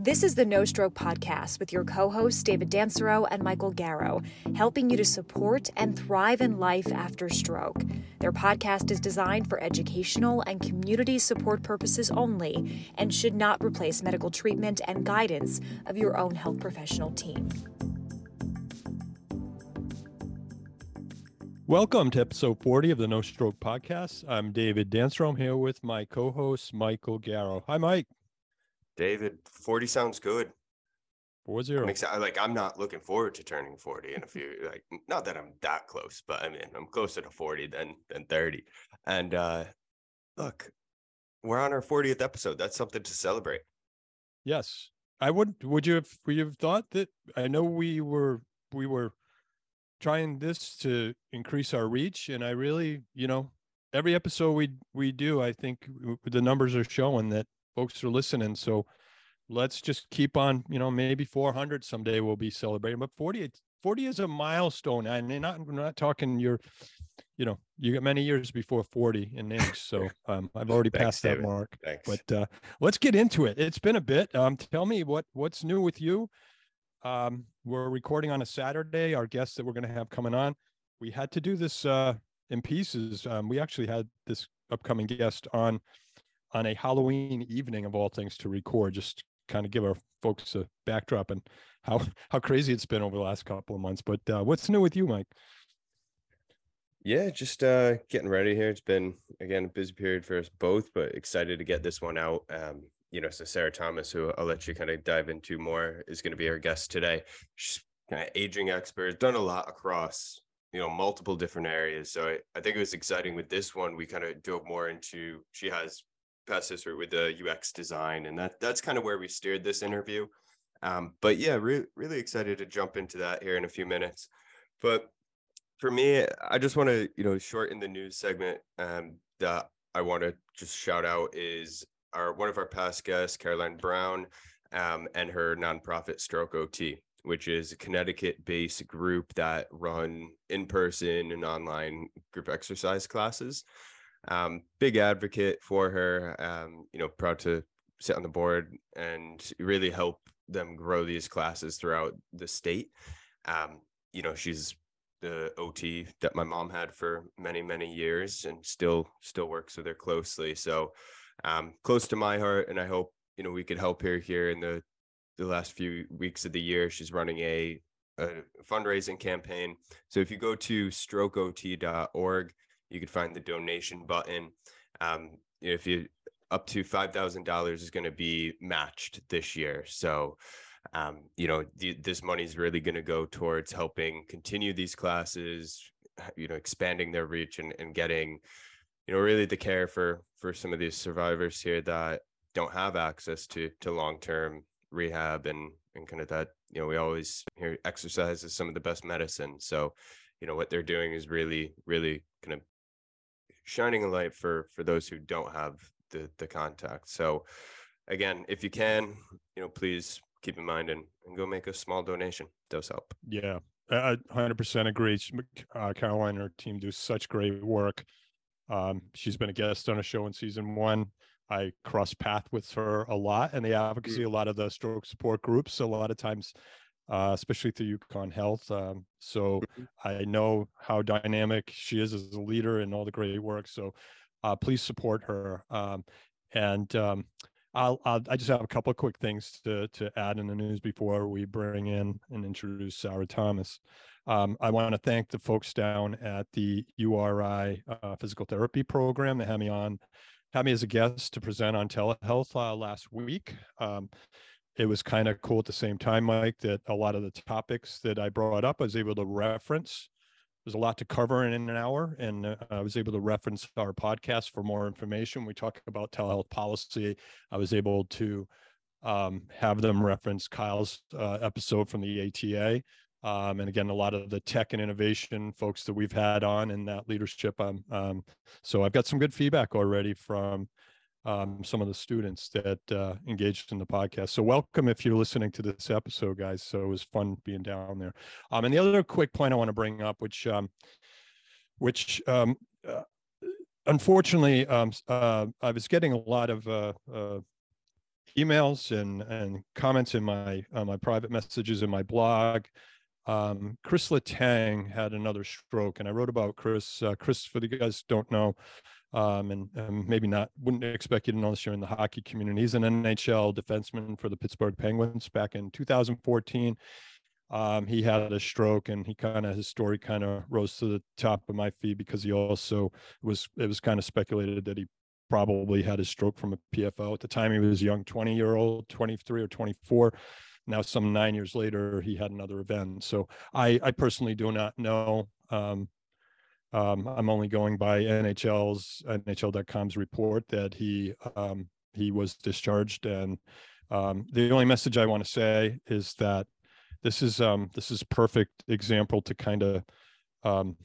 This is the No Stroke Podcast with your co hosts, David Dansereau and Michael Garrow, helping you to support and thrive in life after stroke. Their podcast is designed for educational and community support purposes only and should not replace medical treatment and guidance of your own health professional team. Welcome to episode 40 of the No Stroke Podcast. I'm David Dansereau. I'm here with my co host, Michael Garrow. Hi, Mike. David, 40 sounds good. Four zero. I'm excited. Like I'm not looking forward to turning 40 in a few like not that I'm that close, but I mean I'm closer to 40 than than 30. And uh look, we're on our 40th episode. That's something to celebrate. Yes. I would would you have would you have thought that I know we were we were trying this to increase our reach and I really, you know, every episode we we do, I think the numbers are showing that folks are listening. So let's just keep on, you know, maybe 400 someday we'll be celebrating, but 40, 40 is a milestone. And not, we're not talking your, you know, you got many years before 40 in age. So um, I've already Thanks, passed that mark, Thanks. but uh, let's get into it. It's been a bit. Um, tell me what, what's new with you. Um, we're recording on a Saturday. Our guest that we're going to have coming on, we had to do this uh, in pieces. Um, we actually had this upcoming guest on on a Halloween evening of all things to record, just kind of give our folks a backdrop and how how crazy it's been over the last couple of months. But uh, what's new with you, Mike? yeah, just uh getting ready here. It's been again a busy period for us both, but excited to get this one out. Um, you know, so Sarah Thomas, who I'll let you kind of dive into more, is going to be our guest today. She's kind of aging expert, done a lot across you know past history with the ux design and that that's kind of where we steered this interview um, but yeah re- really excited to jump into that here in a few minutes but for me i just want to you know shorten the news segment um, that i want to just shout out is our one of our past guests caroline brown um, and her nonprofit stroke ot which is a Connecticut based group that run in person and online group exercise classes. Um, big advocate for her, um, you know, proud to sit on the board and really help them grow these classes throughout the state. Um, you know, she's the OT that my mom had for many, many years and still still works with her closely. So um, close to my heart. And I hope, you know, we could help her here in the the last few weeks of the year. She's running a, a fundraising campaign. So if you go to strokeot.org, you can find the donation button. Um, if you up to five thousand dollars is going to be matched this year. So, um, you know, th- this money is really going to go towards helping continue these classes. You know, expanding their reach and, and getting, you know, really the care for for some of these survivors here that don't have access to to long term rehab and and kind of that you know we always hear exercise is some of the best medicine so you know what they're doing is really really kind of shining a light for for those who don't have the the contact so again if you can you know please keep in mind and, and go make a small donation does help Yeah, I I 100% agree. Uh, Caroline and her team do such great work. Um, she's been a guest on a show in season one. I cross path with her a lot and the advocacy, a lot of the stroke support groups, a lot of times, uh, especially through UConn Health. Um, so I know how dynamic she is as a leader and all the great work. So uh, please support her. Um, and um, I'll, I'll, I just have a couple of quick things to, to add in the news before we bring in and introduce Sarah Thomas. Um, I want to thank the folks down at the URI uh, physical therapy program that had me on, had me as a guest to present on telehealth uh, last week. It was kind of cool at the same time, Mike, that a lot of the topics that I brought up, I was able to reference. There's a lot to cover in an hour, and uh, I was able to reference our podcast for more information. We talk about telehealth policy. I was able to um, have them reference Kyle's uh, episode from the ATA. Um, and again, a lot of the tech and innovation folks that we've had on in that leadership. Um, um, so I've got some good feedback already from um, some of the students that uh, engaged in the podcast. So welcome if you're listening to this episode, guys. So it was fun being down there. Um, and the other quick point I want to bring up, which um, which um, uh, unfortunately um, uh, I was getting a lot of uh, uh, emails and and comments in my uh, my private messages in my blog. Um, Chris Letang had another stroke, and I wrote about Chris. Uh, Chris, for the guys don't know, um, and, and, maybe not wouldn't expect you to know this you're in the hockey community. He's an NHL defenseman for the Pittsburgh Penguins back in 2014. Um, he had a stroke and he kind of his story kind of rose to the top of my feed because he also was it was kind of speculated that he probably had a stroke from a PFO at the time he was young 20 year old 23 or 24 now some nine years later he had another event so I I personally do not know um, um, I'm only going by NHL's NHL.com's report that he um, he was discharged, and um, the only message I want to say is that this is um, this is perfect example to kind of um,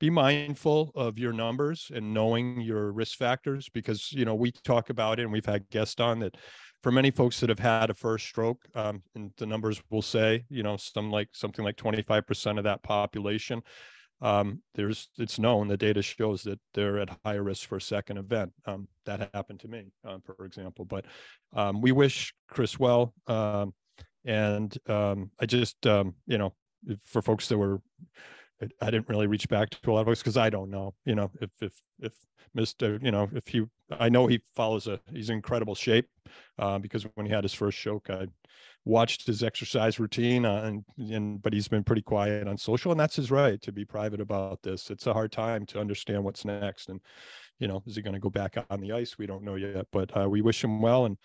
be mindful of your numbers and knowing your risk factors because you know we talk about it and we've had guests on that for many folks that have had a first stroke um, and the numbers will say you know some like something like 25% of that population um, there's it's known the data shows that they're at higher risk for a second event. Um, that happened to me, uh, for example. But um, we wish Chris well, um, and um, I just um, you know for folks that were. I didn't really reach back to a lot of folks because I don't know, you know, if if if Mr. You know, if he, I know he follows a, he's in incredible shape, uh, because when he had his first stroke, I watched his exercise routine uh, and, and but he's been pretty quiet on social and that's his right to be private about this. It's a hard time to understand what's next and you know is he going to go back on the ice? We don't know yet but uh, we wish him well and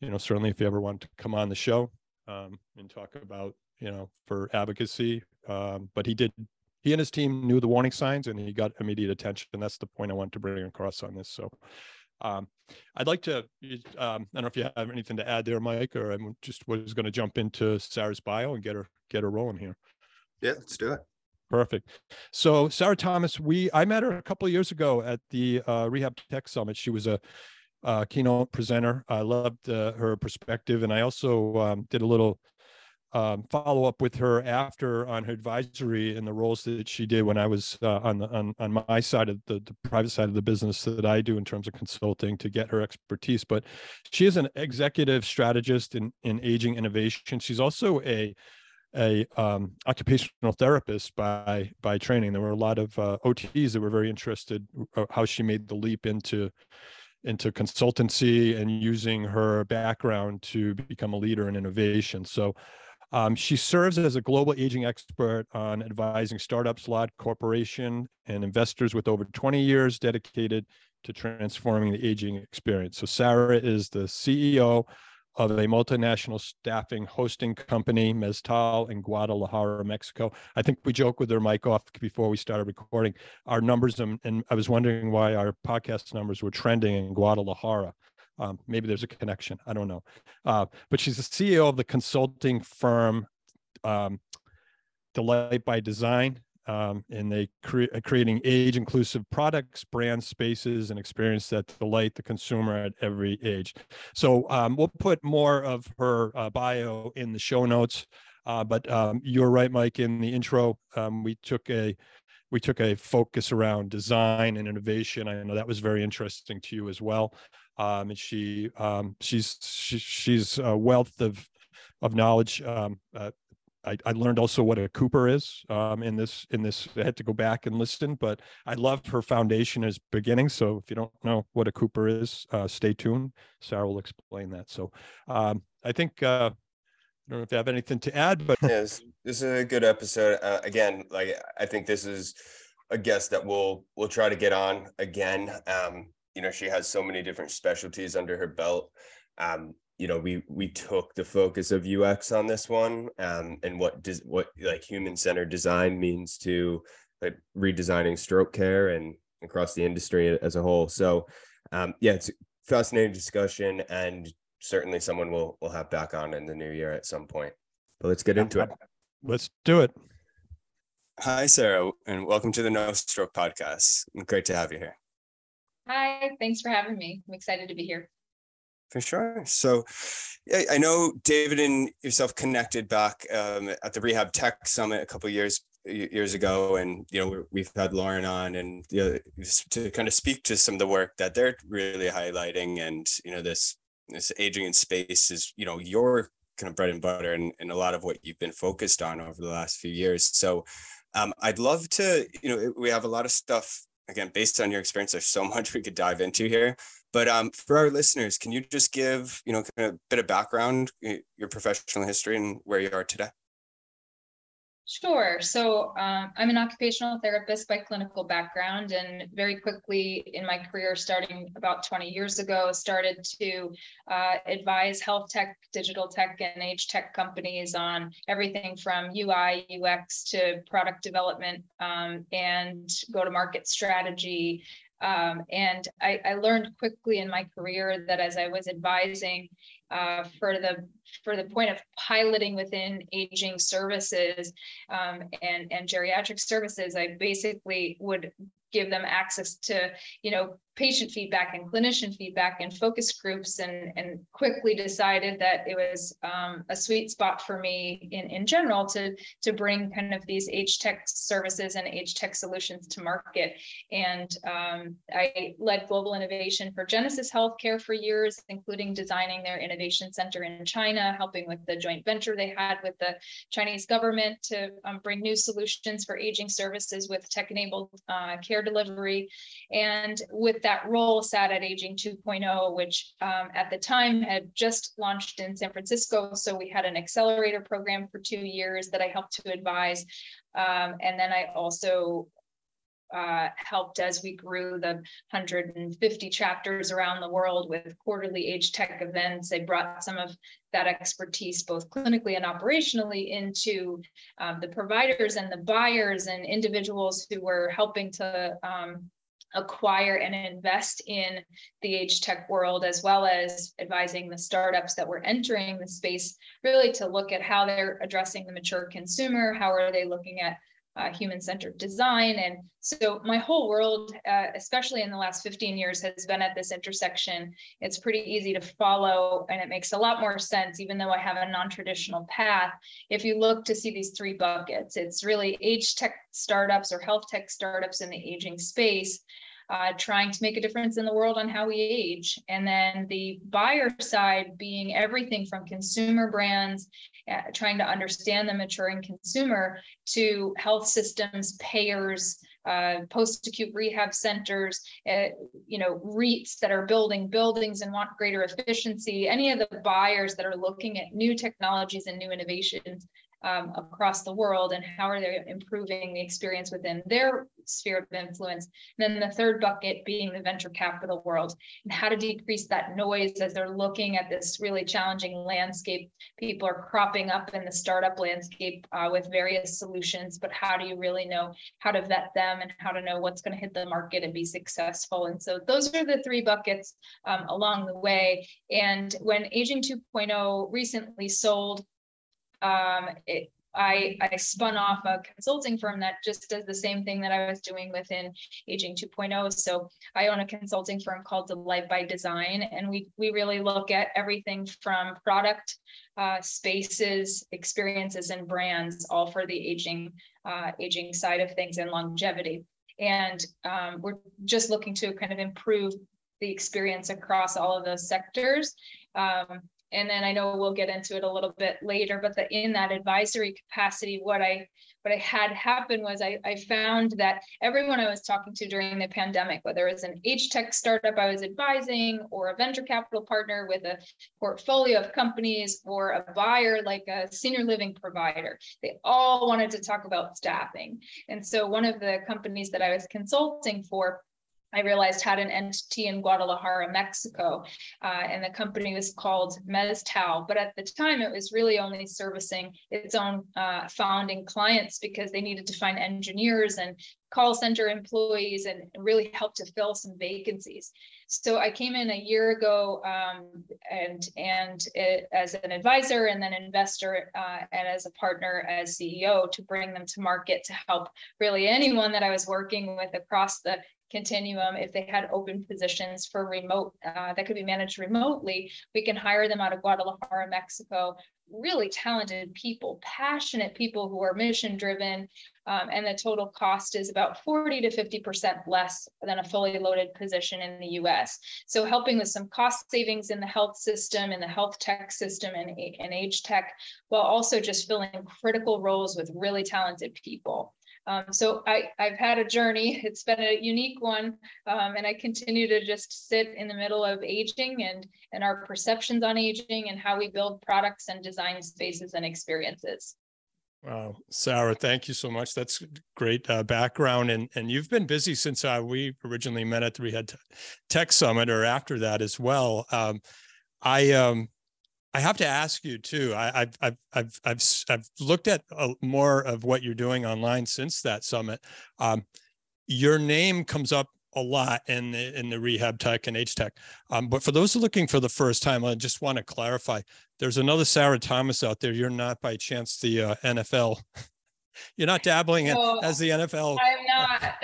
you know certainly if you ever want to come on the show um, and talk about you know for advocacy um, but he did he and his team knew the warning signs and he got immediate attention. And that's the point i want to bring across on this so um, I'd like to, um, I don't know if you have anything to add there, Mike, or I'm just was going to jump into Sarah's bio and get her get her rolling here. Yeah, let's do it. Perfect. So Sarah Thomas, we I met her a couple of years ago at the uh, Rehab Tech Summit. She was a uh, keynote presenter. I loved uh, her perspective, and I also um, did a little um, follow up with her after on her advisory and the roles that she did when I was uh, on the on, on my side of the, the private side of the business that I do in terms of consulting to get her expertise. But she is an executive strategist in in aging innovation. She's also a a um, occupational therapist by by training. There were a lot of uh, OTs that were very interested uh, how she made the leap into into consultancy and using her background to become a leader in innovation. So um, she serves as a global aging expert on advising startups, large corporation, and investors with over 20 years dedicated to transforming the aging experience. So Sarah is the CEO of a multinational staffing hosting company, Meztal in Guadalajara, Mexico. I think we joked with her mic off before we started recording. Our numbers, and, and I was wondering why our podcast numbers were trending in Guadalajara. Um, maybe there's a connection. I don't know. Uh, but she's the CEO of the consulting firm um, Delight by Design. Um, and they cre- creating age inclusive products, brand spaces, and experience that delight the consumer at every age. So um, we'll put more of her uh, bio in the show notes. Uh, but um, you're right, Mike. In the intro, um, we took a we took a focus around design and innovation. I know that was very interesting to you as well um, and she um, she's she, she's a wealth of of knowledge. Um, uh, I, I, learned also what a Cooper is um, in this in this. I had to go back and listen, but I love her foundation as beginning. So if you don't know what a Cooper is, uh, stay tuned. Sarah will explain that. So um, I think uh, I don't know if you have anything to add, but yes, this is a good episode. Uh, again, like I think this is a guest that we'll we'll try to get on again. Um, you know she has so many different specialties under her belt um you know we we took the focus of ux on this one um and what does what like human centered design means to like redesigning stroke care and across the industry as a whole so um yeah it's a fascinating discussion and certainly someone will will have back on in the new year at some point but let's get into it let's do it hi sarah and welcome to the no stroke podcast great to have you here Hi, thanks for having me. I'm excited to be here. For sure. So, I know David and yourself connected back um, at the Rehab Tech Summit a couple years years ago, and you know we've had Lauren on, and you know, to kind of speak to some of the work that they're really highlighting, and you know this this aging in space is you know your kind of bread and butter and, and a lot of what you've been focused on over the last few years. So um, I'd love to, you know, we have a lot of stuff again based on your experience. There's so much we could dive into here. But um, for our listeners, can you just give, you know, kind of a bit of background, your professional history and where you are today? Sure. So um, I'm an occupational therapist by clinical background, and very quickly in my career, starting about 20 years ago, started to uh, advise health tech, digital tech, and age tech companies on everything from UI, UX to product development um, and go to market strategy. Um, and I, I learned quickly in my career that as I was advising uh, for the for the point of piloting within aging services um, and and geriatric services, I basically would give them access to you know patient feedback and clinician feedback and focus groups and, and quickly decided that it was um, a sweet spot for me in, in general to, to bring kind of these age tech services and age tech solutions to market. And um, I led global innovation for Genesis Healthcare for years, including designing their innovation center in China, helping with the joint venture they had with the Chinese government to um, bring new solutions for aging services with tech-enabled uh, care delivery. And with that role sat at Aging 2.0, which um, at the time had just launched in San Francisco. So we had an accelerator program for two years that I helped to advise. Um, and then I also uh, helped as we grew the 150 chapters around the world with quarterly age tech events. I brought some of that expertise, both clinically and operationally, into um, the providers and the buyers and individuals who were helping to um, acquire and invest in the age tech world, as well as advising the startups that were entering the space, really to look at how they're addressing the mature consumer, how are they looking at uh, human-centered design. And so my whole world, uh, especially in the last 15 years, has been at this intersection. It's pretty easy to follow and it makes a lot more sense, even though I have a non-traditional path. If you look to see these three buckets, it's really age tech startups or health tech startups in the aging space uh, trying to make a difference in the world on how we age. And then the buyer side being everything from consumer brands, uh, trying to understand the maturing consumer, to health systems, payers, uh, post-acute rehab centers, uh, you know, REITs that are building buildings and want greater efficiency, any of the buyers that are looking at new technologies and new innovations um, across the world and how are they improving the experience within their sphere of influence. And then the third bucket being the venture capital world and how to decrease that noise as they're looking at this really challenging landscape. People are cropping up in the startup landscape uh, with various solutions, but how do you really know how to vet them and how to know what's going to hit the market and be successful? And so those are the three buckets um, along the way. And when Aging 2.0 recently sold um, it, I, I spun off a consulting firm that just does the same thing that I was doing within Aging 2.0. So I own a consulting firm called Delight by Design, and we we really look at everything from product, uh, spaces, experiences, and brands, all for the aging uh, aging side of things and longevity. And um, we're just looking to kind of improve the experience across all of those sectors. Um, and then I know we'll get into it a little bit later, but the, in that advisory capacity, what I what I had happen was I, I found that everyone I was talking to during the pandemic, whether it was an age tech startup I was advising or a venture capital partner with a portfolio of companies or a buyer like a senior living provider, they all wanted to talk about staffing. And so one of the companies that I was consulting for I realized had an entity in Guadalajara, Mexico, uh, and the company was called Meztal. But at the time, it was really only servicing its own uh, founding clients because they needed to find engineers and call center employees and really help to fill some vacancies. So I came in a year ago um, and and it, as an advisor and then investor uh, and as a partner as CEO to bring them to market to help really anyone that I was working with across the continuum. If they had open positions for remote uh, that could be managed remotely, we can hire them out of Guadalajara, Mexico. Really talented people, passionate people who are mission driven, um, and the total cost is about 40 to 50% less than a fully loaded position in the US. So helping with some cost savings in the health system, in the health tech system and, and age tech, while also just filling critical roles with really talented people. Um, so I, I've had a journey. It's been a unique one, um, and I continue to just sit in the middle of aging and and our perceptions on aging and how we build products and design spaces and experiences. Wow, Sarah, thank you so much. That's great uh, background, and and you've been busy since uh, we originally met at the Rehab Tech Summit, or after that as well. Um, I um, I have to ask you too. I, have I've I've I've looked at uh, more of what you're doing online since that summit. Um, your name comes up a lot in the, in the rehab tech and age tech. Um, but for those looking for the first time, I just want to clarify: there's another Sarah Thomas out there. You're not by chance the uh, NFL You're not dabbling in oh, as the NFL. I'm not.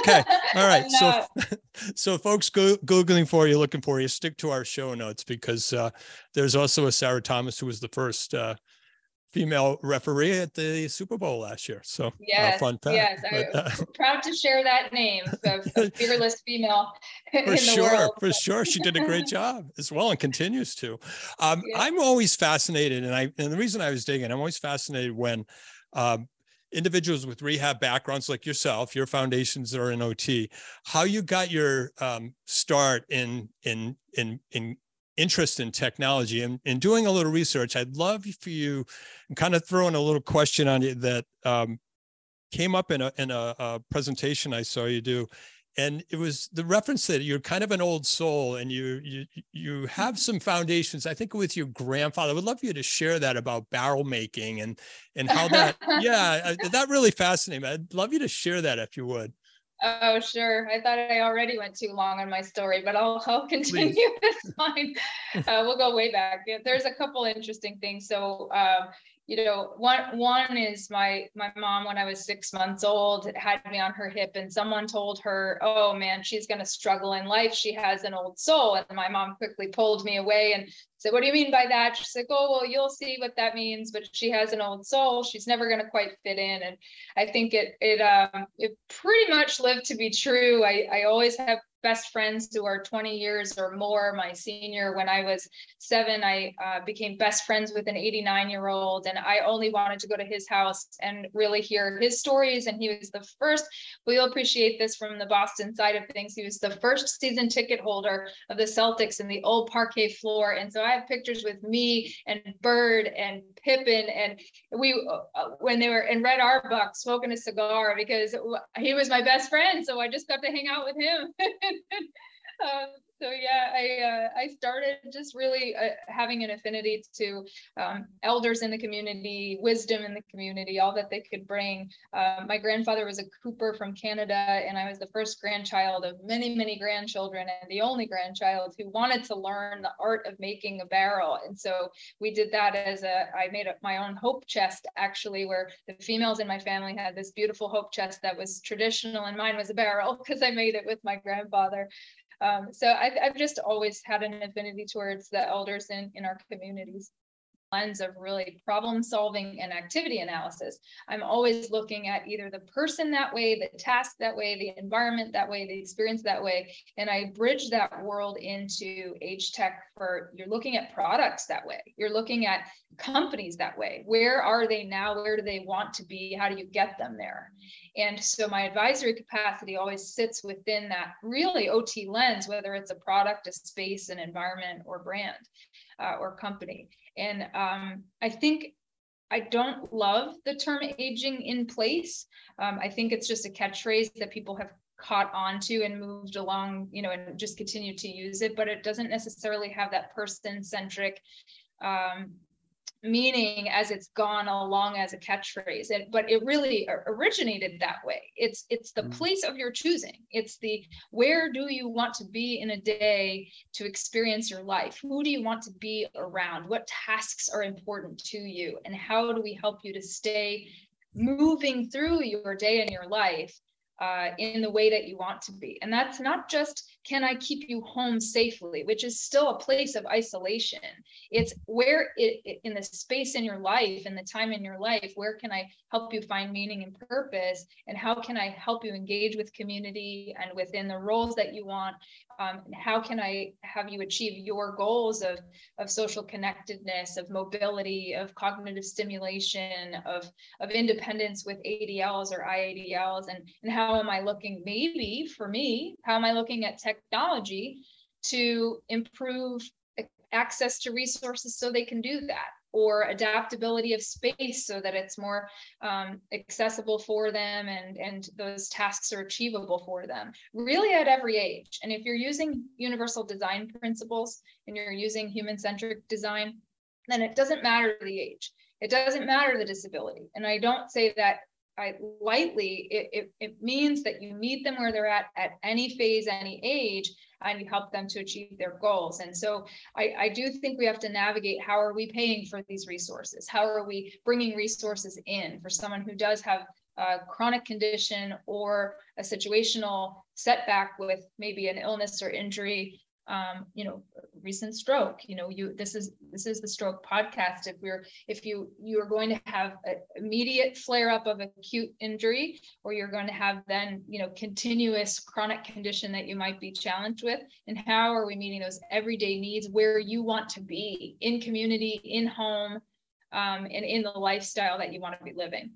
okay. All right. so, so folks go, googling for you, looking for you, stick to our show notes because uh, there's also a Sarah Thomas who was the first uh, female referee at the Super Bowl last year. So uh, yes, fun fact. Yes, but, uh, I'm proud to share that name of fearless female for sure, world. For sure, she did a great job as well and continues to. Um, yeah. I'm always fascinated, and I and the reason I was digging, I'm always fascinated when um, individuals with rehab backgrounds like yourself, your foundations are in OT, how you got your um, start in in in in interest in technology and in doing a little research. I'd love for you, and kind of throwing a little question on you that um, came up in a in a, a presentation I saw you do and it was the reference that you're kind of an old soul and you you you have some foundations. I think with your grandfather i would love you to share that about barrel making and and how that yeah that really fascinated me. I'd love you to share that if you would. Oh sure. I thought i already went too long on my story but i'll, I'll continue. This line uh, we'll go way back. There's a couple interesting things. So um, you know one one is my my mom when i was six months old had me on her hip and someone told her oh man she's going to struggle in life. She has an old soul. And my mom quickly pulled me away and said what do you mean by that? She's like oh well you'll see what that means but she has an old soul. She's never going to quite fit in. And i think it it um it pretty much lived to be true. I i always have best friends who are 20 years or more. My senior, when I was seven, I uh, became best friends with an 89 year old, and I only wanted to go to his house and really hear his stories. And he was the first, we'll appreciate this from the Boston side of things. He was the first season ticket holder of the Celtics in the old parquet floor. And so I have pictures with me and Bird and Pippen, and we, uh, when they were in Red Auerbach smoking a cigar because he was my best friend. So I just got to hang out with him. um, so yeah, I uh, I started just really uh, having an affinity to um, elders in the community, wisdom in the community, all that they could bring. Uh, my grandfather was a cooper from Canada, and I was the first grandchild of many many grandchildren, and the only grandchild who wanted to learn the art of making a barrel. And so we did that as a I made up my own hope chest actually, where the females in my family had this beautiful hope chest that was traditional, and mine was a barrel because I made it with my grandfather. Um, so I, I've just always had an affinity towards the elders in, in our communities lens of really problem solving and activity analysis. I'm always looking at either the person that way, the task that way, the environment that way, the experience that way. And I bridge that world into age tech for you're looking at products that way. You're looking at companies that way. Where are they now? Where do they want to be? How do you get them there? And so my advisory capacity always sits within that really OT lens, whether it's a product, a space, an environment, or brand uh, or company. And um, I think I don't love the term aging in place. Um, I think it's just a catchphrase that people have caught on to and moved along, you know, and just continue to use it, but it doesn't necessarily have that person centric um, meaning as it's gone along as a catchphrase and, but it really originated that way. It's it's the mm. place of your choosing. It's the where do you want to be in a day to experience your life? Who do you want to be around? What tasks are important to you? And how do we help you to stay moving through your day and your life uh, in the way that you want to be. And that's not just can I keep you home safely, which is still a place of isolation. It's where it, in the space in your life and the time in your life, where can I help you find meaning and purpose? And how can I help you engage with community and within the roles that you want? Um, how can I have you achieve your goals of, of social connectedness, of mobility, of cognitive stimulation, of, of independence with ADLs or IADLs? And, and how am I looking, maybe for me, how am I looking at technology to improve access to resources so they can do that? or adaptability of space so that it's more um, accessible for them and, and those tasks are achievable for them, really at every age. And if you're using universal design principles and you're using human-centric design, then it doesn't matter the age. It doesn't matter the disability. And I don't say that I lightly, it, it, it means that you meet them where they're at at any phase, any age, and you help them to achieve their goals. And so I, I do think we have to navigate how are we paying for these resources? How are we bringing resources in for someone who does have a chronic condition or a situational setback with maybe an illness or injury um, you know, recent stroke. You know, you this is this is the stroke podcast. If we're if you you are going to have an immediate flare up of acute injury, or you're going to have then you know continuous chronic condition that you might be challenged with, and how are we meeting those everyday needs where you want to be in community, in home, um, and in the lifestyle that you want to be living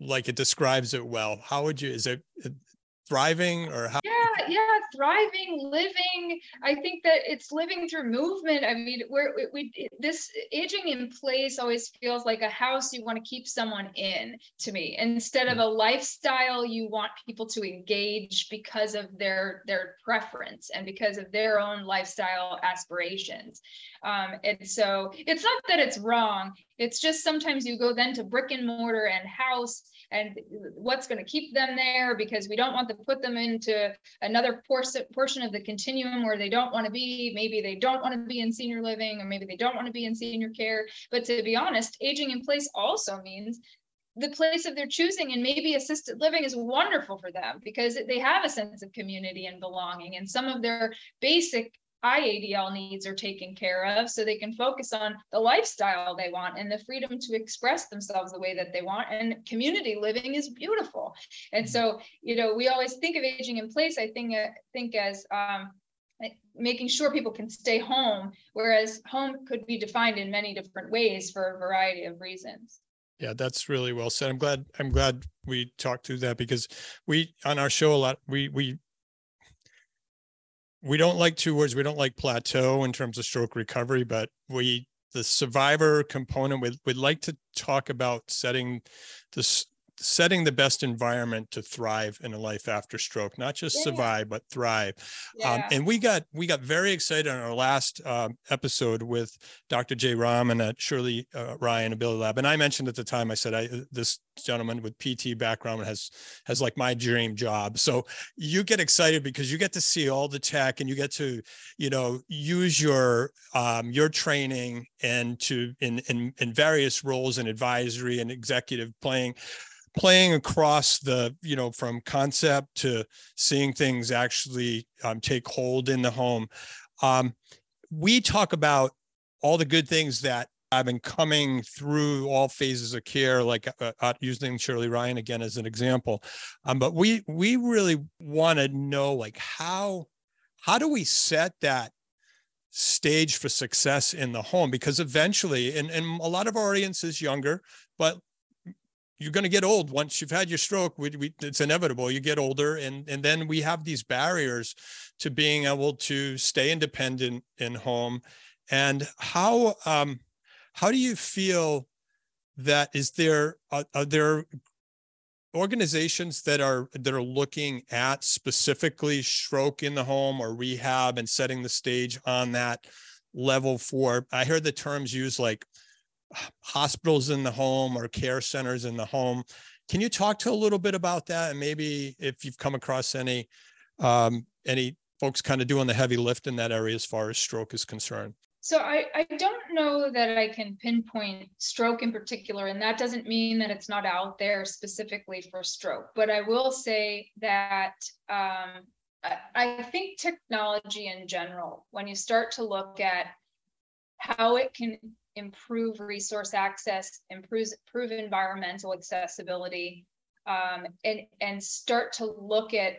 like it describes it well how would you is it thriving or how thriving living. I think that it's living through movement. I mean we're we, we this aging in place always feels like a house you want to keep someone in to me. Instead of a lifestyle you want people to engage because of their their preference and because of their own lifestyle aspirations. Um, and so it's not that it's wrong. It's just sometimes you go then to brick and mortar and house and what's going to keep them there because we don't want to put them into another portion of the continuum where they don't want to be. Maybe they don't want to be in senior living or maybe they don't want to be in senior care. But to be honest aging in place also means the place of their choosing and maybe assisted living is wonderful for them because they have a sense of community and belonging and some of their basic IADL needs are taken care of so they can focus on the lifestyle they want and the freedom to express themselves the way that they want. And community living is beautiful. And mm-hmm. so, you know, we always think of aging in place, I think, uh, think as um, making sure people can stay home, whereas home could be defined in many different ways for a variety of reasons. Yeah, that's really well said. I'm glad I'm glad we talked through that because we on our show a lot we we we don't like two words. We don't like plateau in terms of stroke recovery, but we the survivor component we'd, we'd like to talk about setting this setting the best environment to thrive in a life after stroke not just yeah. survive but thrive. Um, yeah. um, and we got we got very excited on our last um, episode with dr Jayaraman at shirley uh, ryan ability lab. And i mentioned at the time i said i this gentleman with pt background has has like my dream job. So you get excited because you get to see all the tech and you get to you know use your um, your training and to in in in various roles in advisory and executive playing playing across the you know from concept to seeing things actually um, take hold in the home um, we talk about all the good things that I've been coming through all phases of care like uh, uh, using shirley ryan again as an example. Um, but we we really want to know like how how do we set that stage for success in the home? Because eventually and, and a lot of our audience is younger but you're going to get old once you've had your stroke we, we, it's inevitable you get older and and then we have these barriers to being able to stay independent in home. And how um how do you feel that is there are, are there organizations that are that are looking at specifically stroke in the home or rehab and setting the stage on that level for i heard the terms used like hospitals in the home or care centers in the home. Can you talk to a little bit about that, and maybe if you've come across any um, any folks kind of doing the heavy lift in that area as far as stroke is concerned? So I, I don't know that I can pinpoint stroke in particular, and that doesn't mean that it's not out there specifically for stroke. But I will say that um, I, I think technology in general, when you start to look at how it can improve resource access, improve, improve environmental accessibility, um, and, and start to look at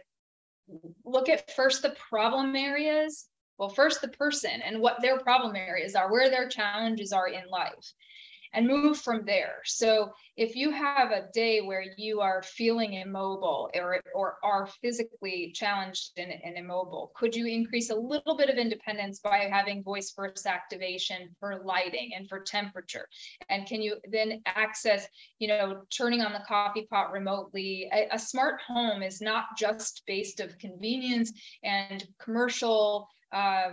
look at first the problem areas well first the person and what their problem areas are where their challenges are in life and move from there. So if you have a day where you are feeling immobile or, or are physically challenged and, and immobile, could you increase a little bit of independence by having voice first activation for lighting and for temperature? And can you then access, you know, turning on the coffee pot remotely? A, a smart home is not just based of convenience and commercial uh,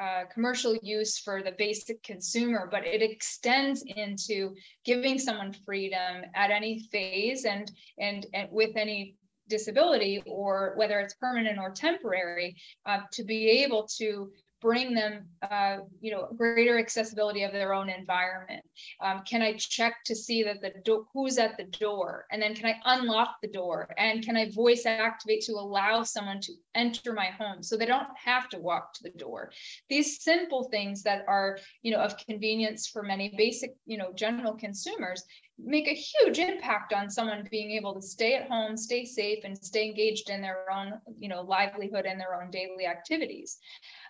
uh, commercial use for the basic consumer, but it extends into giving someone freedom at any phase and and, and with any disability or whether it's permanent or temporary uh, to be able to bring them, uh, you know, greater accessibility of their own environment? Um, can I check to see that the do- who's at the door, and then can I unlock the door, and can I voice activate to allow someone to enter my home so they don't have to walk to the door? These simple things that are, you know, of convenience for many basic, you know, general consumers make a huge impact on someone being able to stay at home, stay safe, and stay engaged in their own, you know, livelihood and their own daily activities.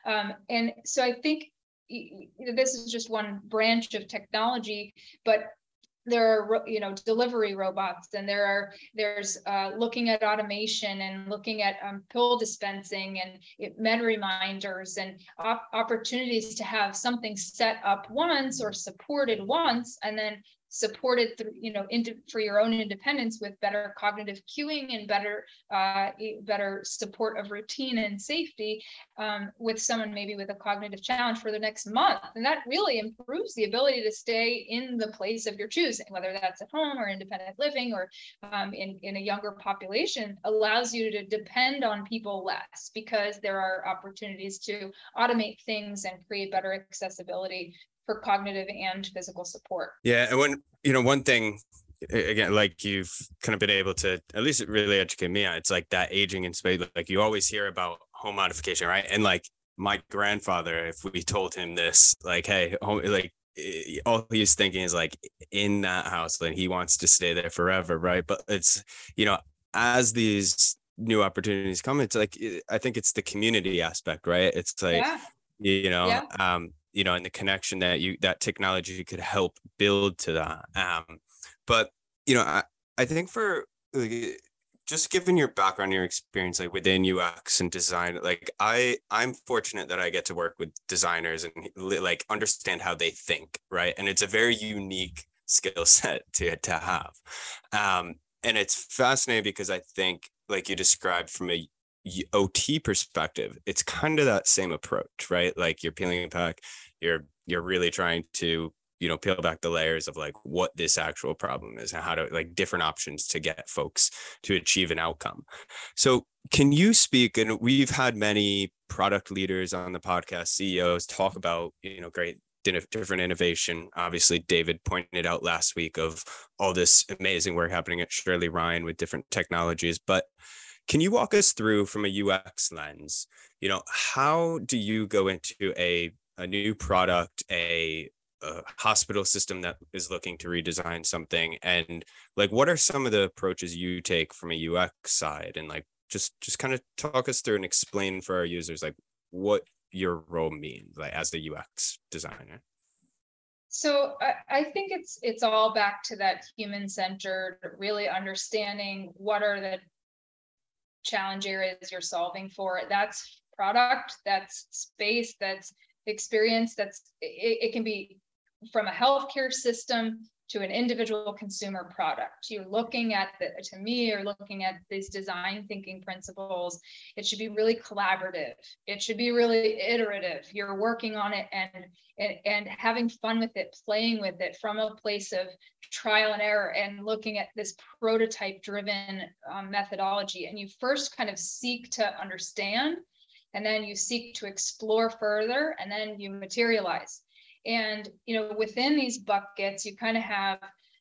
Um, and so I think this is just one branch of technology, but there are you know delivery robots and there are there's uh, looking at automation and looking at um, pill dispensing and it, med reminders and op- opportunities to have something set up once or supported once and then supported through you know into for your own independence with better cognitive cueing and better uh, better support of routine and safety um, with someone maybe with a cognitive challenge for the next month. And that really improves the ability to stay in the place of your choosing whether that's at home or independent living or um, in, in a younger population allows you to depend on people less because there are opportunities to automate things and create better accessibility for cognitive and physical support. Yeah. And when, you know, one thing again, like you've kind of been able to at least really educate me on it's like that aging in space. Like you always hear about home modification, right? And like my grandfather, if we told him this, like, hey, home, like all he's thinking is like in that house, and he wants to stay there forever, right? But it's you know, as these new opportunities come, it's like I think it's the community aspect, right? It's like yeah. you know, yeah. um, you know and the connection that you that technology could help build to that um but you know i, I think for like, just given your background your experience like within ux and design like i i'm fortunate that i get to work with designers and like understand how they think right and it's a very unique skill set to to have um and it's fascinating because i think like you described from a OT perspective, it's kind of that same approach, right? Like you're peeling back, you're you're really trying to you know peel back the layers of like what this actual problem is and how to like different options to get folks to achieve an outcome. So can you speak and we've had many product leaders on the podcast ceos talk about you know great different innovation. Obviously david pointed out last week of all this amazing work happening at shirley ryan with different technologies but can you walk us through from a ux lens you know how do you go into a a new product, a, a hospital system that is looking to redesign something, and like what are some of the approaches you take from a UX side, and like just just kind of talk us through and explain for our users like what your role means like as the UX designer. So I, I, think it's it's all back to that human centered, really understanding what are the challenge areas you're solving for. That's product, that's space, that's experience that's it, it can be from a healthcare system to an individual consumer product. You're looking at the, to me, you're looking at these design thinking principles. It should be really collaborative. It should be really iterative. You're working on it and, and, and having fun with it, playing with it from a place of trial and error and looking at this prototype driven um, methodology. And you first kind of seek to understand and then you seek to explore further and then you materialize. And you know within these buckets you kind of have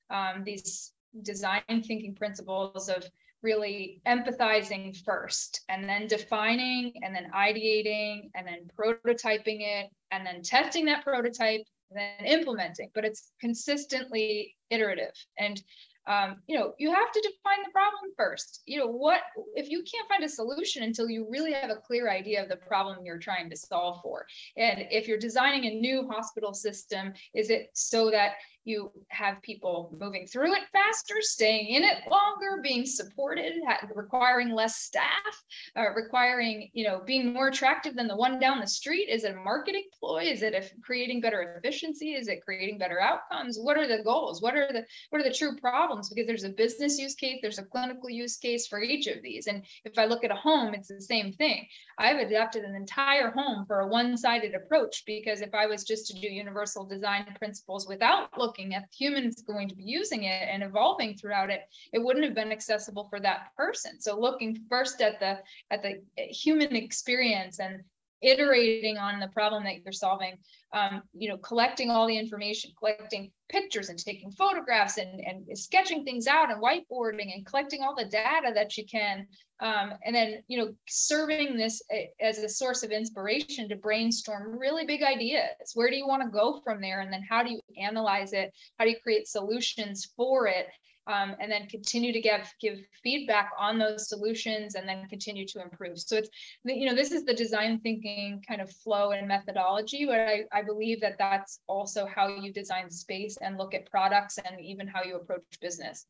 um, these design thinking principles of really empathizing first and then defining and then ideating and then prototyping it and then testing that prototype then implementing. But it's consistently iterative. And um, you know you have to define the problem first. You know what if you can't find a solution until you really have a clear idea of the problem you're trying to solve for. And if you're designing a new hospital system is it so that you have people moving through it faster, staying in it longer, being supported, requiring less staff, uh, requiring, you know, being more attractive than the one down the street. Is it a marketing ploy? Is it a, creating better efficiency? Is it creating better outcomes? What are the goals? What are the what are the true problems? Because there's a business use case, there's a clinical use case for each of these. And if I look at a home, it's the same thing. I've adapted an entire home for a one-sided approach because if I was just to do universal design principles without looking looking at humans going to be using it and evolving throughout it it wouldn't have been accessible for that person. So looking first at the at the human experience and iterating on the problem that you're solving um, you know collecting all the information collecting pictures and taking photographs and, and sketching things out and whiteboarding and collecting all the data that you can um, and then you know serving this as a source of inspiration to brainstorm really big ideas. Where do you want to go from there? And then how do you analyze it? How do you create solutions for it um, and then continue to give give feedback on those solutions and then continue to improve so it's you know this is the design thinking kind of flow and methodology but I, I believe that that's also how you design space and look at products and even how you approach business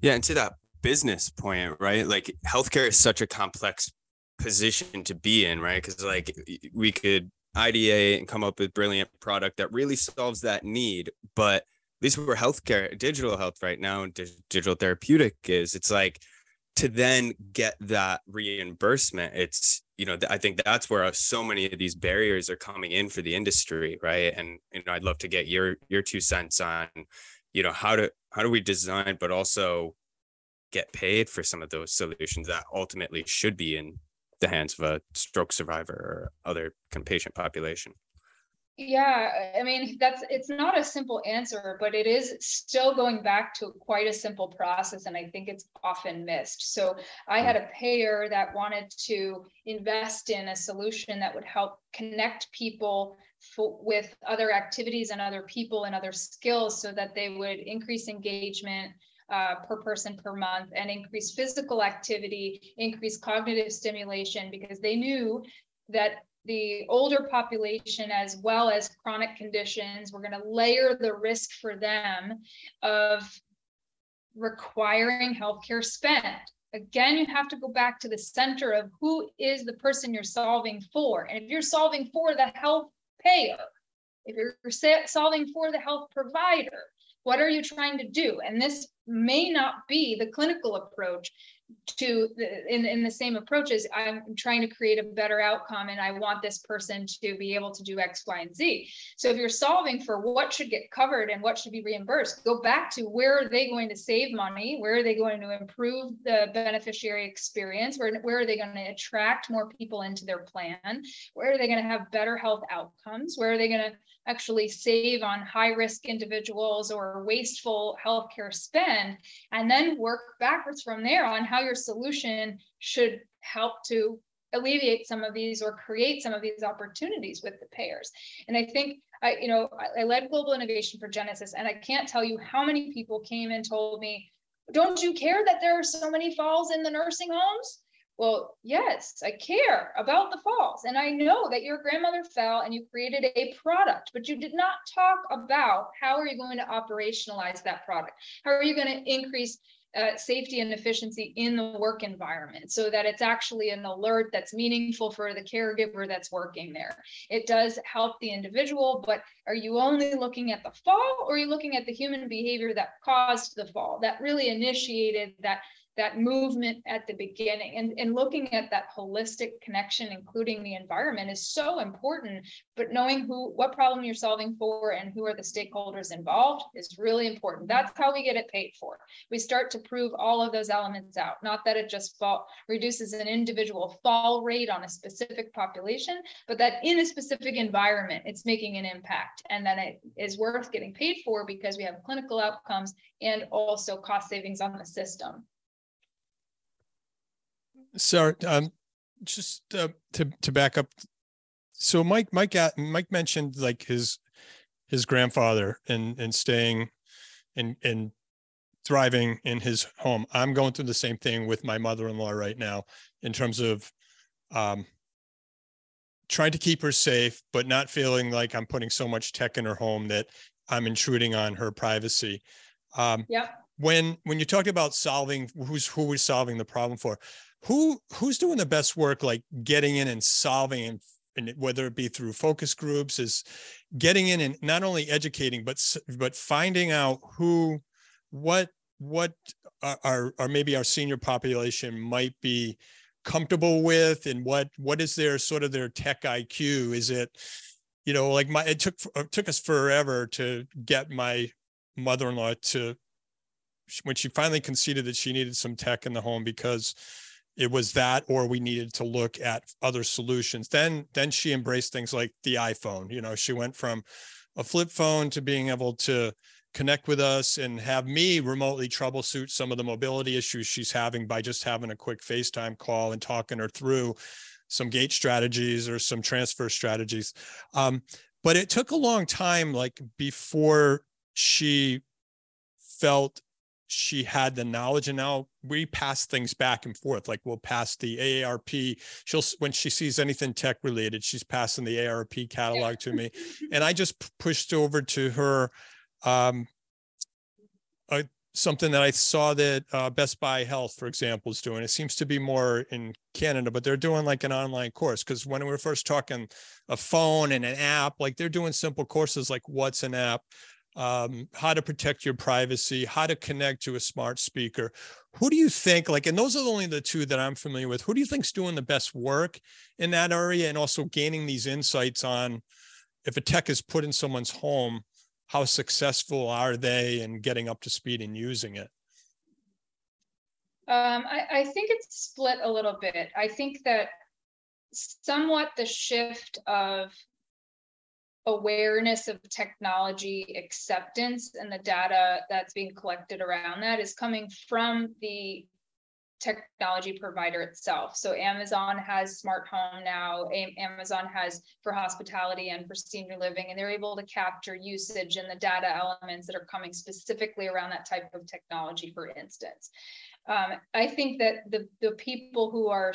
yeah and to that business point, right? Like healthcare is such a complex position to be in, right? Because like we could ideate and come up with brilliant product that really solves that need, but least where healthcare, digital health right now, and digital therapeutic is, it's like to then get that reimbursement. It's you know I think that's where uh, so many of these barriers are coming in for the industry, right? And you know I'd love to get your your two cents on you know how to how do we design, but also get paid for some of those solutions that ultimately should be in the hands of a stroke survivor or other kind of patient population yeah i mean that's it's not a simple answer but it is still going back to quite a simple process and i think it's often missed. So i had a payer that wanted to invest in a solution that would help connect people with other activities and other people and other skills so that they would increase engagement uh, per person per month and increase physical activity, increase cognitive stimulation, because they knew that the older population, as well as chronic conditions, We're going to layer the risk for them of requiring healthcare spend. Again, you have to go back to the center of who is the person you're solving for. And if you're solving for the health payer, if you're solving for the health provider, what are you trying to do? And this may not be the clinical approach to in, in the same approaches i'm trying to create a better outcome and i want this person to be able to do x y and z. So if you're solving for what should get covered and what should be reimbursed go back to where are they going to save money? Where are they going to improve the beneficiary experience? Where, where are they going to attract more people into their plan? Where are they going to have better health outcomes? Where are they going to actually save on high risk individuals or wasteful healthcare spend, and then work backwards from there on how your solution should help to alleviate some of these or create some of these opportunities with the payers. And I think I, you know, I, led global innovation for Genesis, and I can't tell you how many people came and told me, "Don't you care that there are so many falls in the nursing homes?" Well, yes, I care about the falls. And I know that your grandmother fell and you created a product, but you did not talk about how are you going to operationalize that product? How are you going to increase uh, safety and efficiency in the work environment so that it's actually an alert that's meaningful for the caregiver that's working there. It does help the individual, but are you only looking at the fall or are you looking at the human behavior that caused the fall, that really initiated that that movement at the beginning and, and looking at that holistic connection, including the environment is so important, but knowing who, what problem you're solving for and who are the stakeholders involved is really important. That's how we get it paid for. We start to prove all of those elements out, not that it just fall, reduces an individual fall rate on a specific population, but that in a specific environment, it's making an impact. And then it is worth getting paid for because we have clinical outcomes and also cost savings on the system. Sorry, um, just uh, to to back up. So Mike, Mike, Mike mentioned like his his grandfather and and staying and and thriving in his home. I'm going through the same thing with my mother-in-law right now in terms of um, trying to keep her safe, but not feeling like I'm putting so much tech in her home that I'm intruding on her privacy. Um, yeah. When when you talk about solving who's who we're solving the problem for, who who's doing the best work like getting in and solving and, and whether it be through focus groups is getting in and not only educating but but finding out who what what our, our maybe our senior population might be comfortable with and what what is their sort of their tech iq is it you know like my it took it took us forever to get my mother-in-law to when she finally conceded that she needed some tech in the home because it was that or we needed to look at other solutions. Then then she embraced things like the iphone you know she went from a flip phone to being able to connect with us and have me remotely troubleshoot some of the mobility issues she's having by just having a quick facetime call and talking her through some gait strategies or some transfer strategies. Um, but it took a long time like before she felt she had the knowledge and now we pass things back and forth. Like we'll pass the aarp she'll when she sees anything tech related she's passing the aarp catalog yeah. to me. And i just pushed over to her um a, something that i saw that uh, best buy health for example is doing. It seems to be more in canada but they're doing like an online course because when we were first talking a phone and an app like they're doing simple courses like what's an app um, how to protect your privacy, how to connect to a smart speaker. Who do you think, like, and those are only the two that I'm familiar with. Who do you think's doing the best work in that area and also gaining these insights on if a tech is put in someone's home, how successful are they in getting up to speed and using it? Um, I, I think it's split a little bit. I think that somewhat the shift of awareness of technology acceptance and the data that's being collected around that is coming from the technology provider itself. So Amazon has smart home now, Amazon has for hospitality and for senior living, and they're able to capture usage and the data elements that are coming specifically around that type of technology, for instance. Um, I think that the, the people who are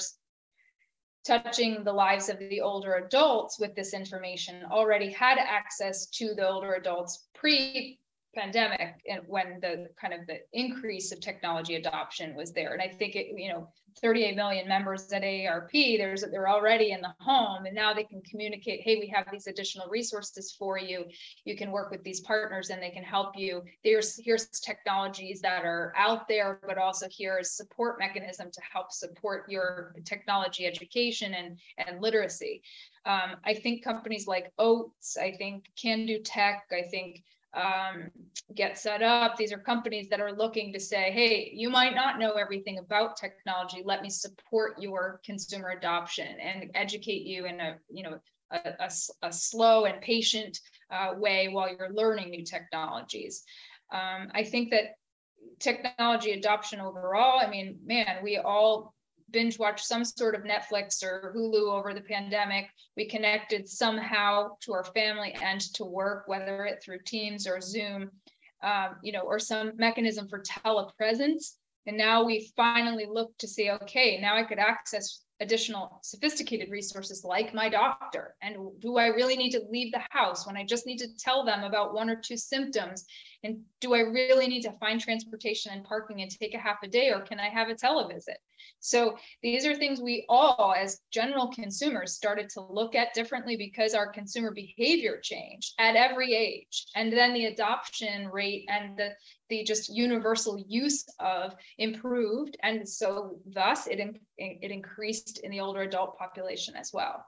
touching the lives of the older adults with this information already had access to the older adults pre pandemic and when the kind of the increase of technology adoption was there. And i think it you know 38 million members at AARP there's they're already in the home and now they can communicate hey we have these additional resources for you. You can work with these partners and they can help you. There's here's technologies that are out there but also here is support mechanism to help support your technology education and and literacy. Um, i think companies like oats i think Candoo Tech. I think um, GetSetUp. These are companies that are looking to say, hey, you might not know everything about technology. Let me support your consumer adoption and educate you in a, you know, a, a, a slow and patient uh, way while you're learning new technologies. Um, I think that technology adoption overall, I mean, man, we all binge watch some sort of Netflix or Hulu over the pandemic. We connected somehow to our family and to work, whether it through Teams or Zoom, um, you know, or some mechanism for telepresence. And now we finally look to see, okay, now I could access additional sophisticated resources like my doctor. And do I really need to leave the house when I just need to tell them about one or two symptoms and do i really need to find transportation and parking and take a half a day or can i have a televisit? So these are things we all as general consumers started to look at differently because our consumer behavior changed at every age. And then the adoption rate and the the just universal use of improved. And so thus it it increased in the older adult population as well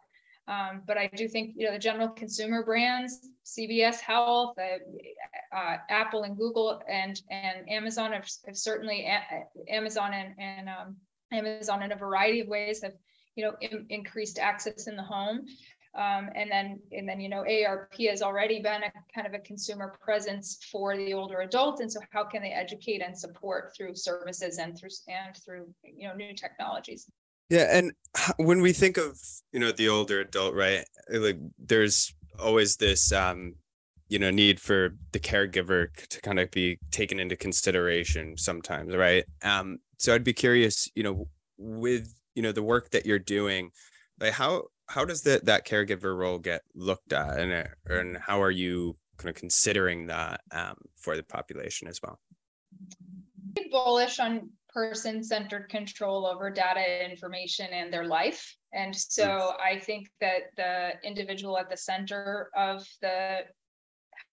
um, but I do think you know the general consumer brands, CVS Health, uh, uh, Apple and Google and and Amazon have, have certainly Amazon and, and um, Amazon in a variety of ways have you know in, increased access in the home. Um, and then and then you know AARP has already been a kind of a consumer presence for the older adult and so how can they educate and support through services and through and through you know new technologies yeah, and when we think of you know the older adult, right? Like there's always this um you know need for the caregiver to kind of be taken into consideration sometimes, right? Um so I'd be curious, you know, with you know the work that you're doing, like how how does that that caregiver role get looked at and and how are you kind of considering that um, for the population as well? bullish on person centered control over data information and their life. And so I think that the individual at the center of the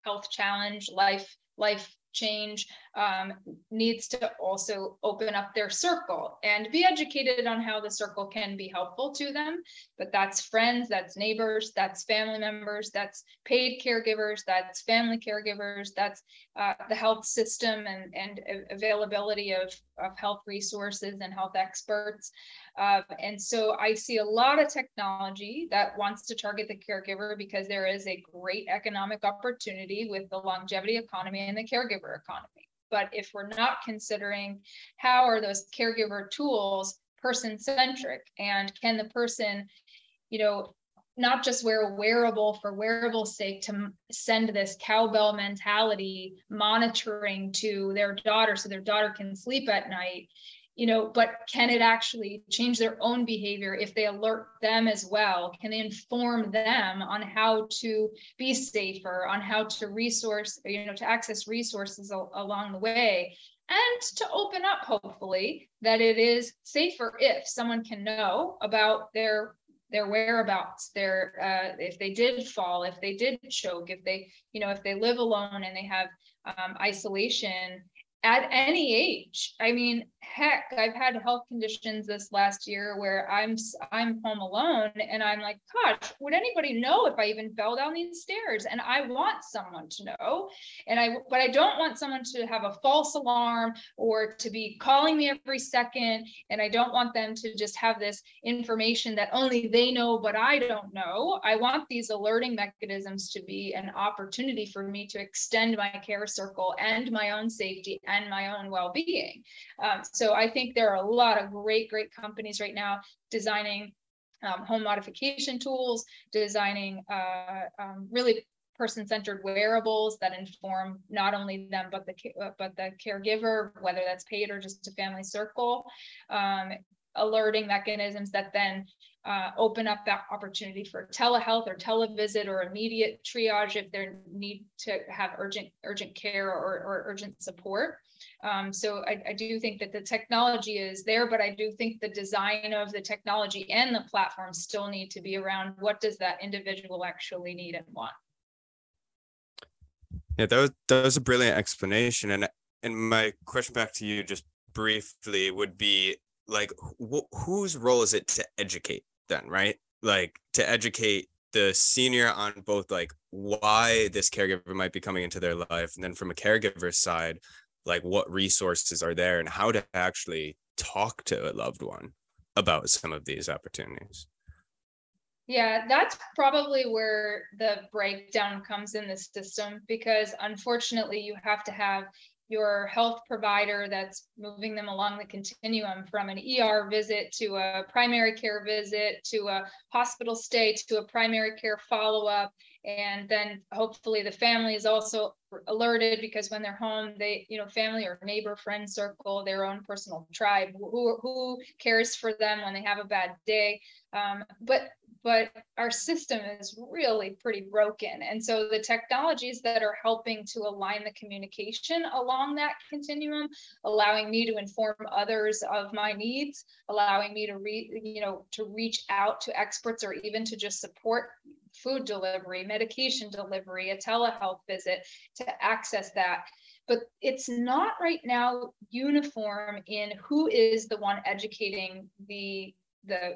health challenge, life, life change um, needs to also open up their circle and be educated on how the circle can be helpful to them. But that's friends, that's neighbors, that's family members, that's paid caregivers, that's family caregivers, that's uh, the health system and, and availability of, of health resources and health experts. Uh, and so I see a lot of technology that wants to target the caregiver because there is a great economic opportunity with the longevity economy and the caregiver economy. But if we're not considering how are those caregiver tools person centric and can the person, you know, not just wear a wearable for wearable sake to send this cowbell mentality monitoring to their daughter so their daughter can sleep at night you know but can it actually change their own behavior if they alert them as well can they inform them on how to be safer on how to resource you know to access resources along the way and to open up hopefully that it is safer if someone can know about their their whereabouts their uh, if they did fall if they did choke if they you know if they live alone and they have um, isolation at any age. I mean, heck, I've had health conditions this last year where I'm I'm home alone and I'm like, gosh, would anybody know if I even fell down these stairs? And I want someone to know. And I but I don't want someone to have a false alarm or to be calling me every second. And I don't want them to just have this information that only they know, but I don't know. I want these alerting mechanisms to be an opportunity for me to extend my care circle and my own safety and my own well-being. Um, so I think there are a lot of great, great companies right now designing um, home modification tools, designing uh, um, really person-centered wearables that inform not only them but the uh, but the caregiver, whether that's paid or just a family circle. Um, alerting mechanisms that then uh, open up that opportunity for telehealth or televisit or immediate triage if they need to have urgent urgent care or, or urgent support. Um, so I, I, do think that the technology is there, but I do think the design of the technology and the platform still need to be around what does that individual actually need and want. Yeah, that was that was a brilliant explanation, and and my question back to you just briefly would be like, wh- whose role is it to educate then, right? Like to educate the senior on both like why this caregiver might be coming into their life, and then from a caregiver's side, like what resources are there and how to actually talk to a loved one about some of these opportunities. Yeah that's probably where the breakdown comes in the system because unfortunately you have to have your health provider that's moving them along the continuum from an ER visit to a primary care visit to a hospital stay to a primary care follow up and then hopefully the family is also alerted because when they're home they you know family or neighbor friend circle their own personal tribe who, who cares for them when they have a bad day. Um, but but our system is really pretty broken. And so the technologies that are helping to align the communication along that continuum, allowing me to inform others of my needs, allowing me to read, you know, to reach out to experts or even to just support food delivery, medication delivery, a telehealth visit to access that but it's not right now uniform in who is the one educating the the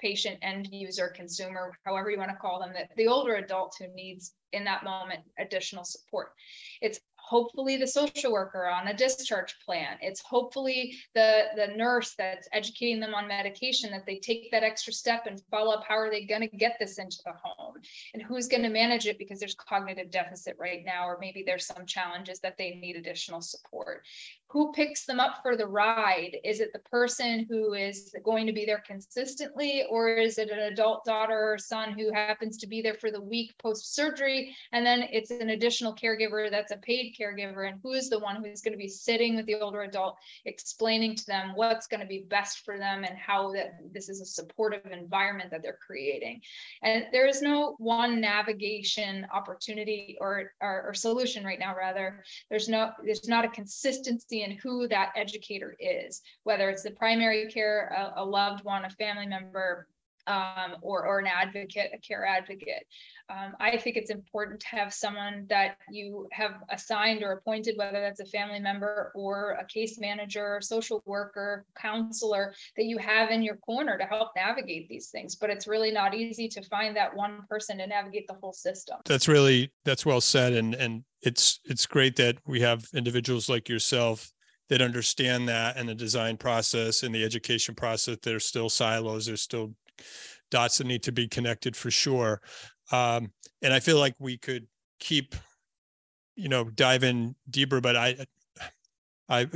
patient end user consumer however you want to call them that the older adult who needs in that moment additional support. It's hopefully the social worker on a discharge plan. It's hopefully the the nurse that's educating them on medication that they take that extra step and follow up how are they going to get this into the home? And who's going to manage it because there's cognitive deficit right now or maybe there's some challenges that they need additional support who picks them up for the ride? Is it the person who is going to be there consistently, or is it an adult daughter or son who happens to be there for the week post surgery? And then it's an additional caregiver that's a paid caregiver. And who is the one who's going to be sitting with the older adult, explaining to them what's going to be best for them and how that this is a supportive environment that they're creating? And there is no one navigation opportunity or, or, or solution right now, rather. There's no, there's not a consistency in who that educator is, whether it's the primary care, a, a loved one, a family member, um, or, or an advocate, a care advocate. Um, I think it's important to have someone that you have assigned or appointed, whether that's a family member or a case manager, social worker, counselor that you have in your corner to help navigate these things. But it's really not easy to find that one person to navigate the whole system. That's really that's well said, and and it's it's great that we have individuals like yourself that understand that and the design process and the education process there's still silos there's still dots that need to be connected for sure. Um, and i feel like we could keep you know dive in deeper but i i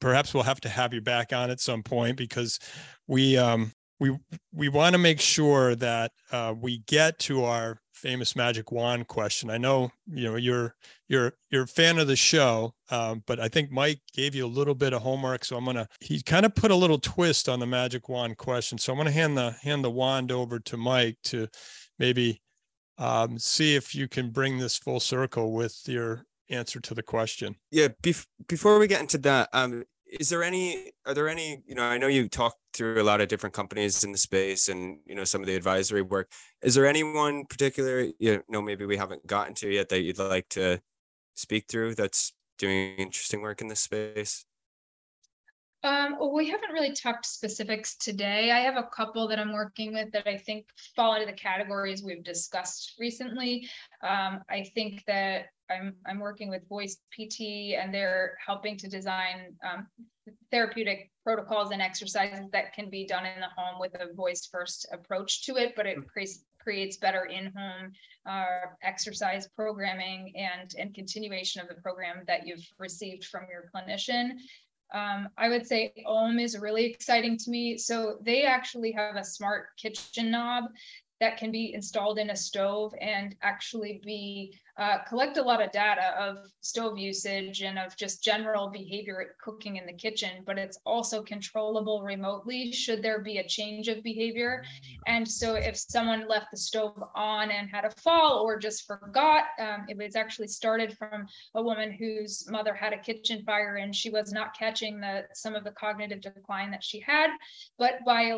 perhaps we'll have to have you back on at some point because we um we we want to make sure that uh, we get to our famous magic wand question. I know you know you're you're you're a fan of the show, um, but I think Mike gave you a little bit of homework, so I'm gonna he kind of put a little twist on the magic wand question. So I'm gonna hand the hand the wand over to Mike to maybe um, see if you can bring this full circle with your answer to the question. Yeah, bef- before we get into that, um, is there any are there any you know i know you talked through a lot of different companies in the space and you know some of the advisory work. Is there anyone particular you know maybe we haven't gotten to yet that you'd like to speak through that's doing interesting work in this space um, we haven't really talked specifics today. I have a couple that I'm working with that I think fall into the categories we've discussed recently. Um, I think that I'm, I'm working with Voice PT and they're helping to design um, therapeutic protocols and exercises that can be done in the home with a voice first approach to it, but it creates creates better in-home uh, exercise programming and, and continuation of the program that you've received from your clinician. Um, I would say Om is really exciting to me. So they actually have a smart kitchen knob that can be installed in a stove and actually be uh, collect a lot of data of stove usage and of just general behavior at cooking in the kitchen, but it's also controllable remotely should there be a change of behavior. And so if someone left the stove on and had a fall or just forgot, um, it was actually started from a woman whose mother had a kitchen fire and she was not catching the some of the cognitive decline that she had, but by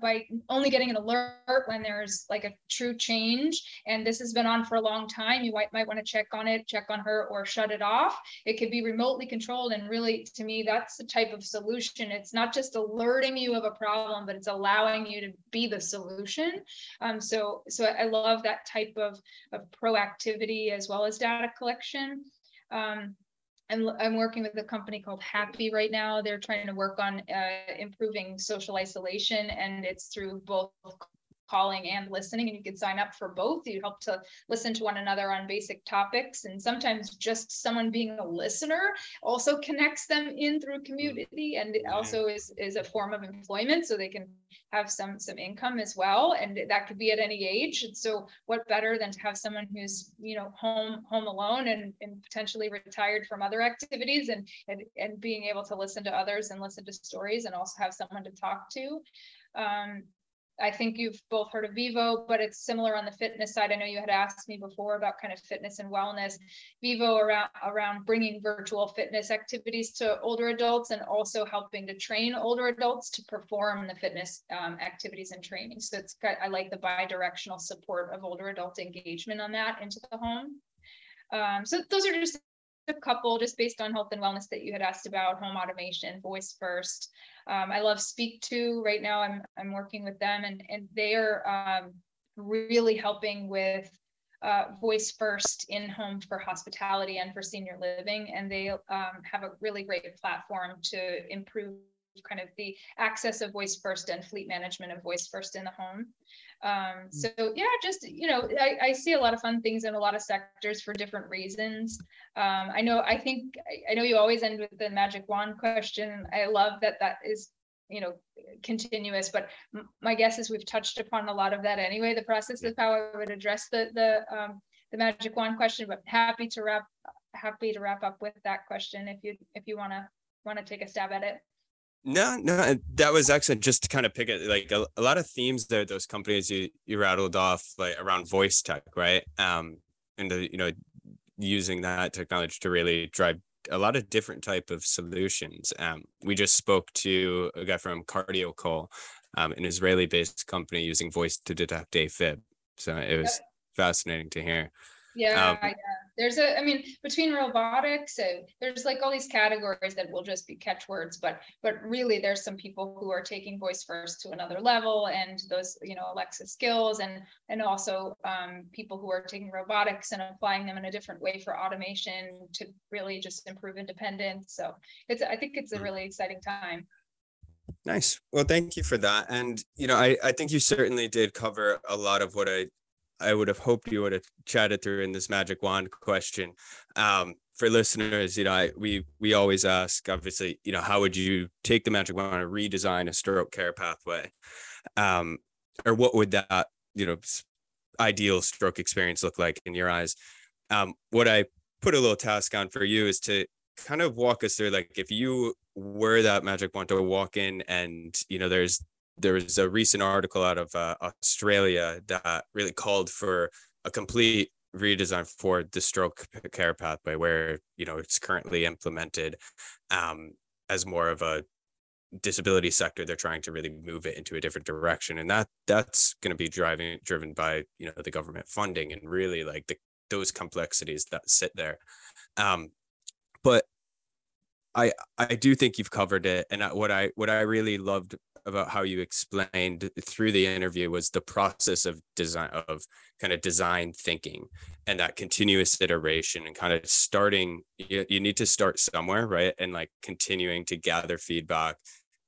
by only getting an alert when there's like a true change. And this has been on for a long time. You might, might want to check on it check on her or shut it off. It could be remotely controlled. And really to me that's the type of solution. It's not just alerting you of a problem but it's allowing you to be the solution. Um, so so i love that type of, of proactivity as well as data collection. Um, I'm, I'm working with a company called Happy right now. They're trying to work on uh, improving social isolation, and it's through both calling and listening and you could sign up for both. You help to listen to one another on basic topics and sometimes just someone being a listener also connects them in through community and it also is is a form of employment so they can have some some income as well and that could be at any age. And so what better than to have someone who's you know home home alone and, and potentially retired from other activities and, and and being able to listen to others and listen to stories and also have someone to talk to. Um, I think you've both heard of Vivo, but it's similar on the fitness side. I know you had asked me before about kind of fitness and wellness. Vivo around around bringing virtual fitness activities to older adults and also helping to train older adults to perform the fitness um, activities and training. So it's I like the bi-directional support of older adult engagement on that into the home. Um, so those are just a couple just based on health and wellness that you had asked about home automation voice first. Um, i love Speak To. Right now i'm i'm working with them and and they are um, really helping with uh, voice first in home for hospitality and for senior living and they um, have a really great platform to improve kind of the access of voice first and fleet management of voice first in the home um, mm. so yeah, just you know, I, I, see a lot of fun things in a lot of sectors for different reasons. Um, I know, I think, I know you always end with the magic wand question. I love that that is, you know, continuous. But my guess is we've touched upon a lot of that anyway. The process of how I would address the the um, the magic wand question. But happy to wrap happy to wrap up with that question if you if you want to want to take a stab at it. No, no, that was excellent. Just to kind of pick it, like a, a lot of themes there, those companies you you rattled off, like around voice tech, right? Um, and the, you know, using that technology to really drive a lot of different type of solutions. Um, we just spoke to a guy from CardioKol, um, an Israeli-based company using voice to detect AFib. So it was fascinating to hear. Yeah, um, yeah. There's a, I mean, between robotics, and there's like all these categories that will just be catchwords, but but really, there's some people who are taking voice first to another level, and those, you know, Alexa skills, and and also um, people who are taking robotics and applying them in a different way for automation to really just improve independence. So it's, I think it's a hmm. really exciting time. Nice. Well, thank you for that. And you know, I I think you certainly did cover a lot of what I I would have hoped you would have chatted through in this magic wand question. Um, for listeners, you know, I, we we always ask, obviously, you know, how would you take the magic wand and redesign a stroke care pathway, um, or what would that you know ideal stroke experience look like in your eyes? Um, what I put a little task on for you is to kind of walk us through, like, if you were that magic wand to walk in and you know there's there was a recent article out of uh, Australia that really called for a complete redesign for the stroke care pathway, where you know it's currently implemented um, as more of a disability sector. They're trying to really move it into a different direction, and that that's going to be driving driven by you know the government funding and really like the those complexities that sit there. Um, but I I do think you've covered it, and what I what I really loved about how you explained through the interview was the process of design of kind of design thinking and that continuous iteration and kind of starting you, you need to start somewhere right? And like continuing to gather feedback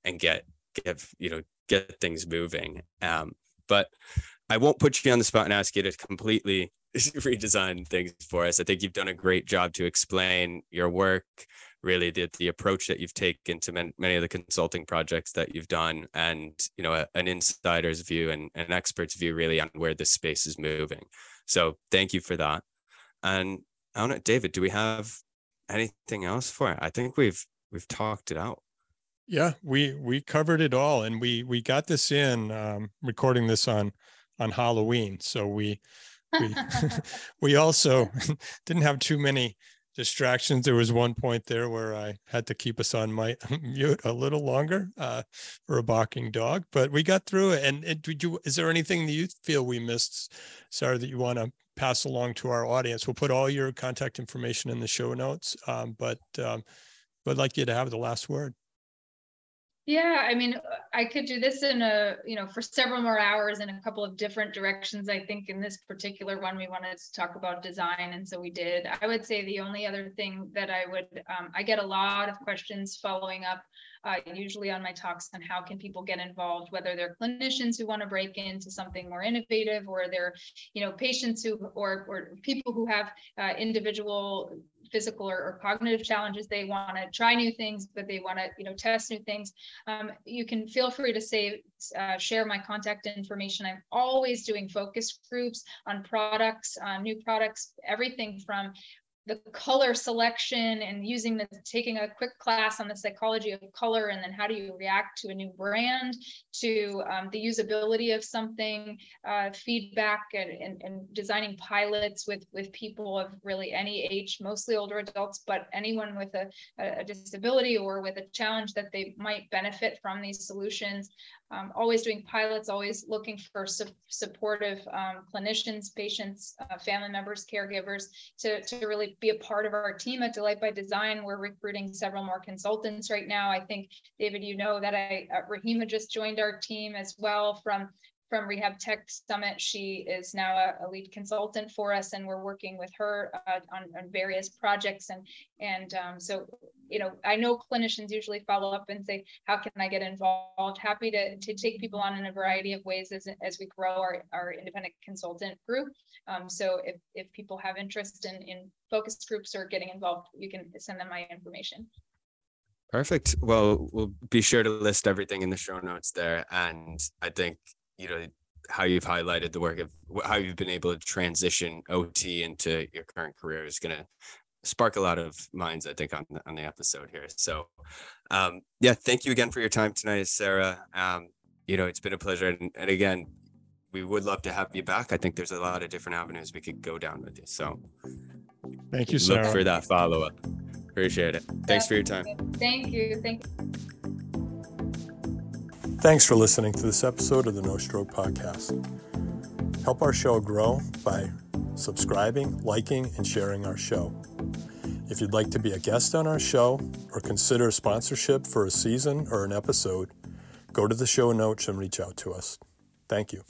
and get get you know get things moving. Um but i won't put you on the spot and ask you to completely redesign things for us. I think you've done a great job to explain your work really the, the approach that you've taken to man, many of the consulting projects that you've done and you know a, an insider's view and an expert's view really on where this space is moving. So thank you for that. And i don't know david do we have anything else for it? I think we've we've talked it out. Yeah we we covered it all and we we got this in um, recording this on on halloween. So we we we also didn't have too many distractions. There was one point there where I had to keep us on my mute a little longer uh, for a barking dog, but we got through it. And, did you, is there anything that you feel we missed, Sarah, that you want to pass along to our audience? We'll put all your contact information in the show notes, um, but um, but I'd like you to have the last word. Yeah, I mean, I could do this in a, you know, for several more hours in a couple of different directions. I think in this particular one, we wanted to talk about design. And so we did. I would say the only other thing that I would, um, I get a lot of questions following up, uh, usually on my talks on how can people get involved, whether they're clinicians who want to break into something more innovative or they're, you know, patients who, or, or people who have uh, individual physical or, or cognitive challenges they want to try new things but they want to you know test new things. Um, you can feel free to say uh, share my contact information. I'm always doing focus groups on products on new products everything from the color selection and using the taking a quick class on the psychology of color and then how do you react to a new brand to um, the usability of something uh, feedback and, and, and, designing pilots with with people of really any age mostly older adults but anyone with a, a disability or with a challenge that they might benefit from these solutions. Um, always doing pilots, always looking for su supportive um, clinicians, patients, uh, family members, caregivers to, to really be a part of our team at Delight by Design. We're recruiting several more consultants right now. I think, David, you know that I, uh, Rahima just joined our team as well from from Rehab Tech Summit. She is now a, a lead consultant for us, and we're working with her uh, on, on, various projects. And and um, so, you know, I know clinicians usually follow up and say, "How can I get involved?" Happy to to take people on in a variety of ways as as we grow our our independent consultant group. Um, so if if people have interest in in focus groups or getting involved, you can send them my information. Perfect. Well, we'll be sure to list everything in the show notes there. And I think you know how you've highlighted the work of how you've been able to transition OT into your current career is going to spark a lot of minds, I think, on the, on the episode here. So, um, yeah, thank you again for your time tonight, Sarah. Um, you know, it's been a pleasure, and, and again, we would love to have you back. I think there's a lot of different avenues we could go down with you. So, thank you, Sarah. Look for that follow up. Appreciate it. Thanks for your time. Thank you. Thank you. Thanks for listening to this episode of the No Stroke Podcast. Help our show grow by subscribing, liking, and sharing our show. If you'd like to be a guest on our show or consider sponsorship for a season or an episode, go to the show notes and reach out to us. Thank you.